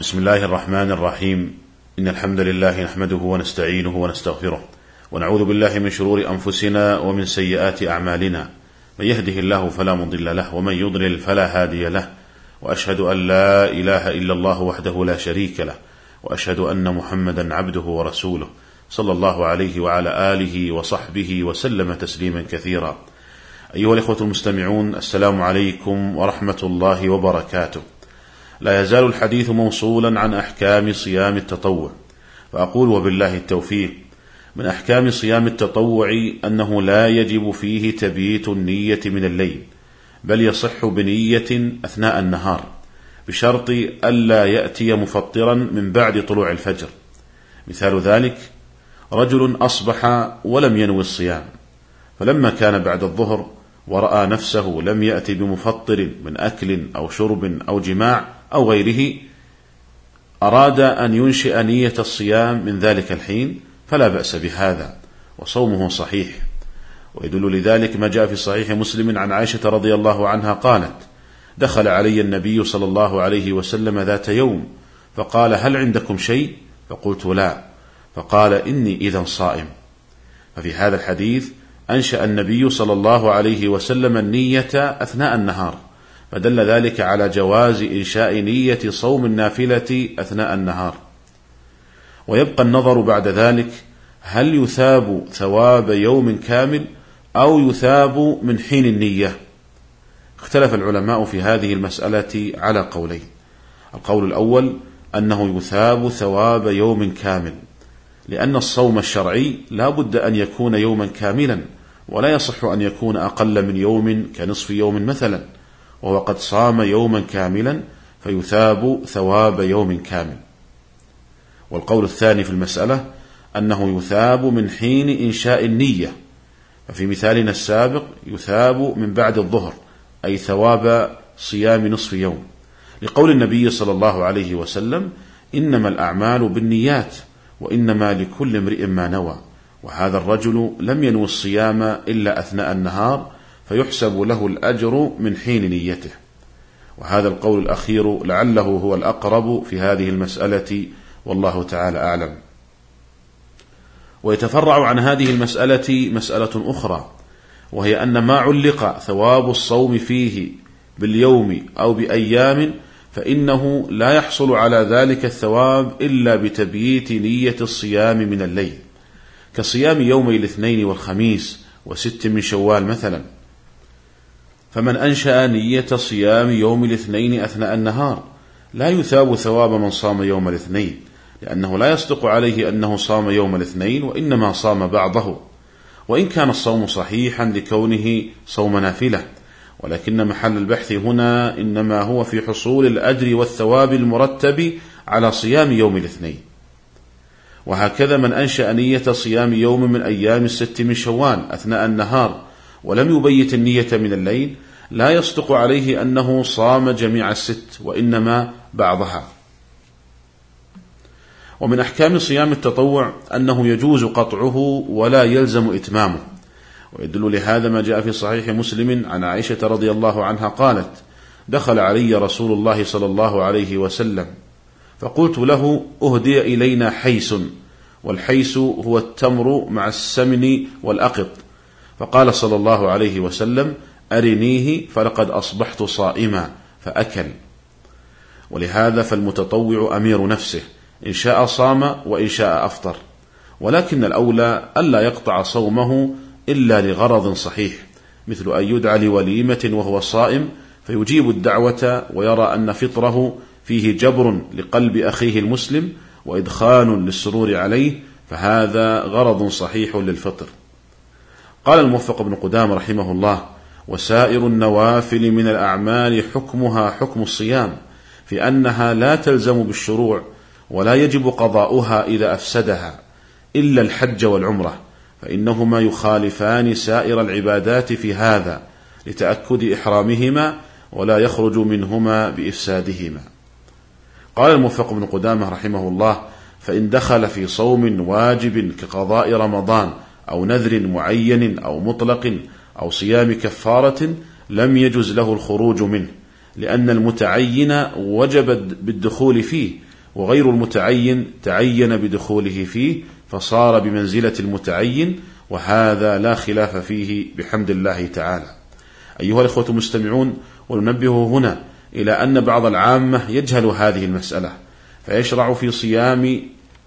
بسم الله الرحمن الرحيم. إن الحمد لله نحمده ونستعينه ونستغفره ونعوذ بالله من شرور أنفسنا ومن سيئات أعمالنا. من يهده الله فلا مضل له ومن يضلل فلا هادي له. وأشهد أن لا إله إلا الله وحده لا شريك له. وأشهد أن محمدا عبده ورسوله صلى الله عليه وعلى آله وصحبه وسلم تسليما كثيرا. أيها الإخوة المستمعون السلام عليكم ورحمة الله وبركاته. لا يزال الحديث موصولا عن أحكام صيام التطوع. فاقول وبالله التوفيق من أحكام صيام التطوع أنه لا يجب فيه تبييت النية من الليل بل يصح بنية أثناء النهار بشرط ألا يأتي مفطرا من بعد طلوع الفجر. مثال ذلك رجل أصبح ولم ينوي الصيام فلما كان بعد الظهر ورأى نفسه لم يات بمفطر من أكل أو شرب أو جماع أو غيره أراد أن ينشئ نية الصيام من ذلك الحين فلا بأس بهذا وصومه صحيح. ويدل لذلك ما جاء في صحيح مسلم عن عائشة رضي الله عنها قالت دخل علي النبي صلى الله عليه وسلم ذات يوم فقال هل عندكم شيء؟ فقلت لا فقال إني إذا صائم. ففي هذا الحديث أنشأ النبي صلى الله عليه وسلم النية أثناء النهار. فدل ذلك على جواز إنشاء نية صوم النافلة أثناء النهار. ويبقى النظر بعد ذلك هل يثاب ثواب يوم كامل أو يثاب من حين النية. اختلف العلماء في هذه المسألة على قولين. القول الأول أنه يثاب ثواب يوم كامل لأن الصوم الشرعي لا بد أن يكون يوما كاملا ولا يصح أن يكون أقل من يوم كنصف يوم مثلا. وهو قد صام يوما كاملا فيثاب ثواب يوم كامل. والقول الثاني في المسألة أنه يثاب من حين إنشاء النية ففي مثالنا السابق يثاب من بعد الظهر أي ثواب صيام نصف يوم. لقول النبي صلى الله عليه وسلم إنما الأعمال بالنيات وإنما لكل امرئ ما نوى وهذا الرجل لم ينو الصيام إلا أثناء النهار فيحسب له الأجر من حين نيته. وهذا القول الأخير لعله هو الأقرب في هذه المسألة والله تعالى أعلم. ويتفرع عن هذه المسألة مسألة أخرى وهي أن ما علق ثواب الصوم فيه باليوم أو بأيام فإنه لا يحصل على ذلك الثواب إلا بتبييت نية الصيام من الليل كصيام يومي الاثنين والخميس وست من شوال مثلا. فمن أنشأ نية صيام يوم الاثنين أثناء النهار لا يثاب ثواب من صام يوم الاثنين لأنه لا يصدق عليه أنه صام يوم الاثنين وإنما صام بعضه. وإن كان الصوم صحيحا لكونه صوم نافلة. ولكن محل البحث هنا إنما هو في حصول الأجر والثواب المرتب على صيام يوم الاثنين. وهكذا من أنشأ نية صيام يوم من أيام الست من شوال أثناء النهار ولم يبيت النية من الليل لا يصدق عليه أنه صام جميع الست وإنما بعضها. ومن أحكام صيام التطوع أنه يجوز قطعه ولا يلزم إتمامه. ويدل لهذا ما جاء في صحيح مسلم عن عائشة رضي الله عنها قالت دخل علي رسول الله صلى الله عليه وسلم فقلت له أهدي إلينا حيس والحيس هو التمر مع السمن والأقط. فقال صلى الله عليه وسلم أرنيه فلقد أصبحت صائما فأكل. ولهذا فالمتطوع أمير نفسه إن شاء صام وإن شاء أفطر. ولكن الأولى ألا يقطع صومه إلا لغرض صحيح مثل أن يدعى لوليمة وهو صائم فيجيب الدعوة ويرى أن فطره فيه جبر لقلب أخيه المسلم وإدخال للسرور عليه فهذا غرض صحيح للفطر. قال الموفق بن قدام رحمه الله وسائر النوافل من الأعمال حكمها حكم الصيام في أنها لا تلزم بالشروع ولا يجب قضاؤها إذا أفسدها إلا الحج والعمرة فإنهما يخالفان سائر العبادات في هذا لتأكد إحرامهما ولا يخرج منهما بإفسادهما. قال الموفق بن قدامة رحمه الله فإن دخل في صوم واجب كقضاء رمضان أو نذر معين أو مطلق أو صيام كفارة لم يجز له الخروج منه لأن المتعين وجب بالدخول فيه وغير المتعين تعين بدخوله فيه فصار بمنزلة المتعين وهذا لا خلاف فيه بحمد الله تعالى. أيها الإخوة المستمعون وننبه هنا إلى أن بعض العامة يجهل هذه المسألة فيشرع في صيام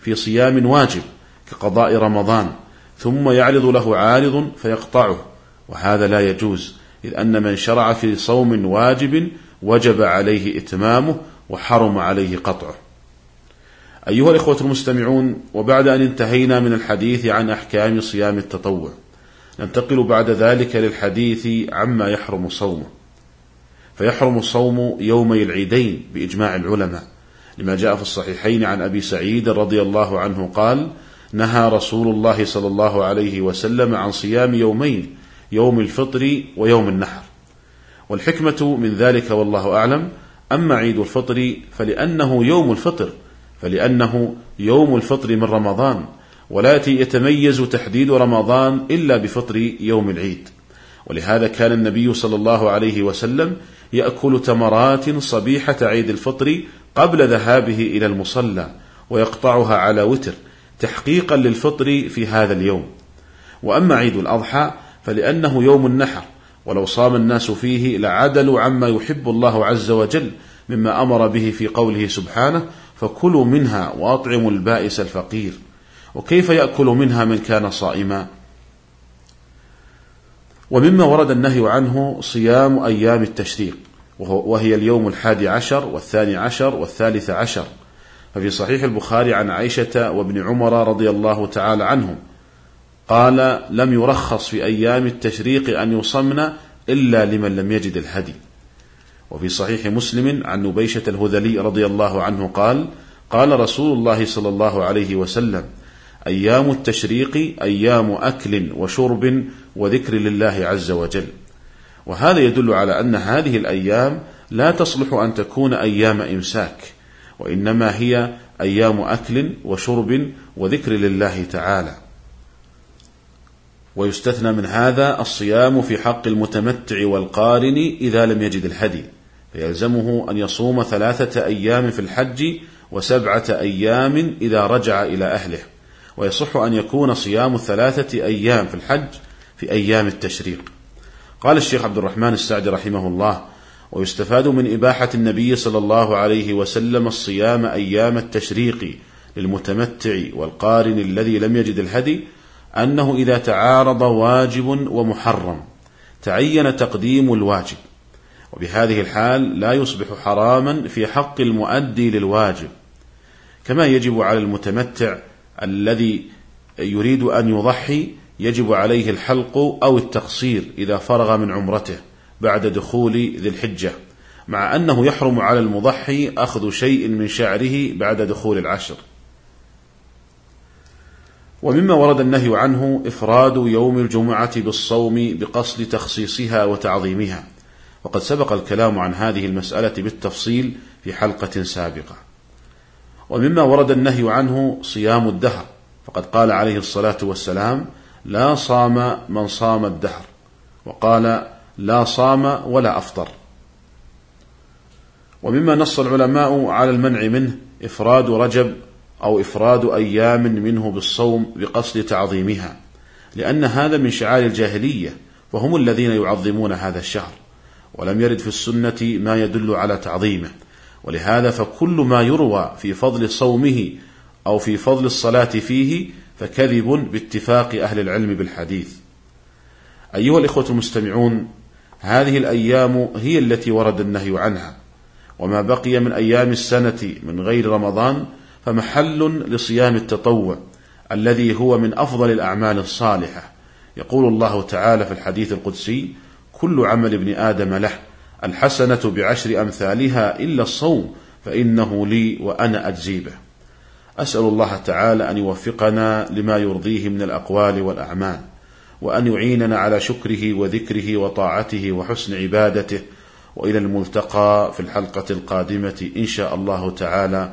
في صيام واجب كقضاء رمضان ثم يعرض له عارض فيقطعه. وهذا لا يجوز إذ أن من شرع في صوم واجب وجب عليه إتمامه وحرم عليه قطعه. أيها الإخوة المستمعون وبعد أن انتهينا من الحديث عن أحكام صيام التطوع ننتقل بعد ذلك للحديث عما يحرم صومه. فيحرم الصوم يومي العيدين بإجماع العلماء لما جاء في الصحيحين عن أبي سعيد رضي الله عنه قال نهى رسول الله صلى الله عليه وسلم عن صيام يومين يوم الفطر ويوم النحر. والحكمة من ذلك والله أعلم أما عيد الفطر فلأنه يوم الفطر فلأنه يوم الفطر من رمضان ولا يتميز تحديد رمضان إلا بفطر يوم العيد. ولهذا كان النبي صلى الله عليه وسلم يأكل تمرات صبيحة عيد الفطر قبل ذهابه إلى المصلى ويقطعها على وتر تحقيقا للفطر في هذا اليوم. وأما عيد الأضحى فلأنه يوم النحر ولو صام الناس فيه لعدلوا عما يحب الله عز وجل مما أمر به في قوله سبحانه فكلوا منها وأطعموا البائس الفقير وكيف يأكل منها من كان صائما؟ ومما ورد النهي عنه صيام أيام التشريق وهي اليوم الحادي عشر والثاني عشر والثالث عشر. ففي صحيح البخاري عن عائشة وابن عمر رضي الله تعالى عنهم قال لم يرخص في أيام التشريق أن يصمن إلا لمن لم يجد الهدي. وفي صحيح مسلم عن نبيشة الهذلي رضي الله عنه قال قال رسول الله صلى الله عليه وسلم أيام التشريق أيام أكل وشرب وذكر لله عز وجل. وهذا يدل على أن هذه الأيام لا تصلح أن تكون أيام إمساك وإنما هي أيام أكل وشرب وذكر لله تعالى. ويستثنى من هذا الصيام في حق المتمتع والقارن إذا لم يجد الهدي فيلزمه أن يصوم ثلاثة أيام في الحج وسبعة أيام إذا رجع إلى أهله ويصح أن يكون صيام ثلاثة أيام في الحج في أيام التشريق. قال الشيخ عبد الرحمن السعدي رحمه الله ويستفاد من إباحة النبي صلى الله عليه وسلم الصيام أيام التشريق للمتمتع والقارن الذي لم يجد الهدي أنه إذا تعارض واجب ومحرم تعين تقديم الواجب. وبهذه الحال لا يصبح حراما في حق المؤدي للواجب. كما يجب على المتمتع الذي يريد أن يضحي يجب عليه الحلق أو التقصير إذا فرغ من عمرته بعد دخول ذي الحجة مع أنه يحرم على المضحي أخذ شيء من شعره بعد دخول العشر. ومما ورد النهي عنه إفراد يوم الجمعة بالصوم بقصد تخصيصها وتعظيمها. وقد سبق الكلام عن هذه المسألة بالتفصيل في حلقة سابقة. ومما ورد النهي عنه صيام الدهر. فقد قال عليه الصلاة والسلام لا صام من صام الدهر وقال لا صام ولا أفطر ومما نص العلماء على المنع منه إفراد رجب أو إفراد أيام منه بالصوم بقصد تعظيمها لأن هذا من شعار الجاهلية وهم الذين يعظمون هذا الشهر ولم يرد في السنة ما يدل على تعظيمه ولهذا فكل ما يروى في فضل صومه أو في فضل الصلاة فيه فكذب باتفاق أهل العلم بالحديث. أيها الإخوة المستمعون هذه الأيام هي التي ورد النهي عنها وما بقي من أيام السنة من غير رمضان فمحل لصيام التطوع الذي هو من أفضل الأعمال الصالحة. يقول الله تعالى في الحديث القدسي كل عمل ابن آدم له الحسنة بعشر أمثالها إلا الصوم فإنه لي وأنا أجزي به. أسأل الله تعالى أن يوفقنا لما يرضيه من الأقوال والأعمال وأن يعيننا على شكره وذكره وطاعته وحسن عبادته وإلى الملتقى في الحلقة القادمة إن شاء الله تعالى.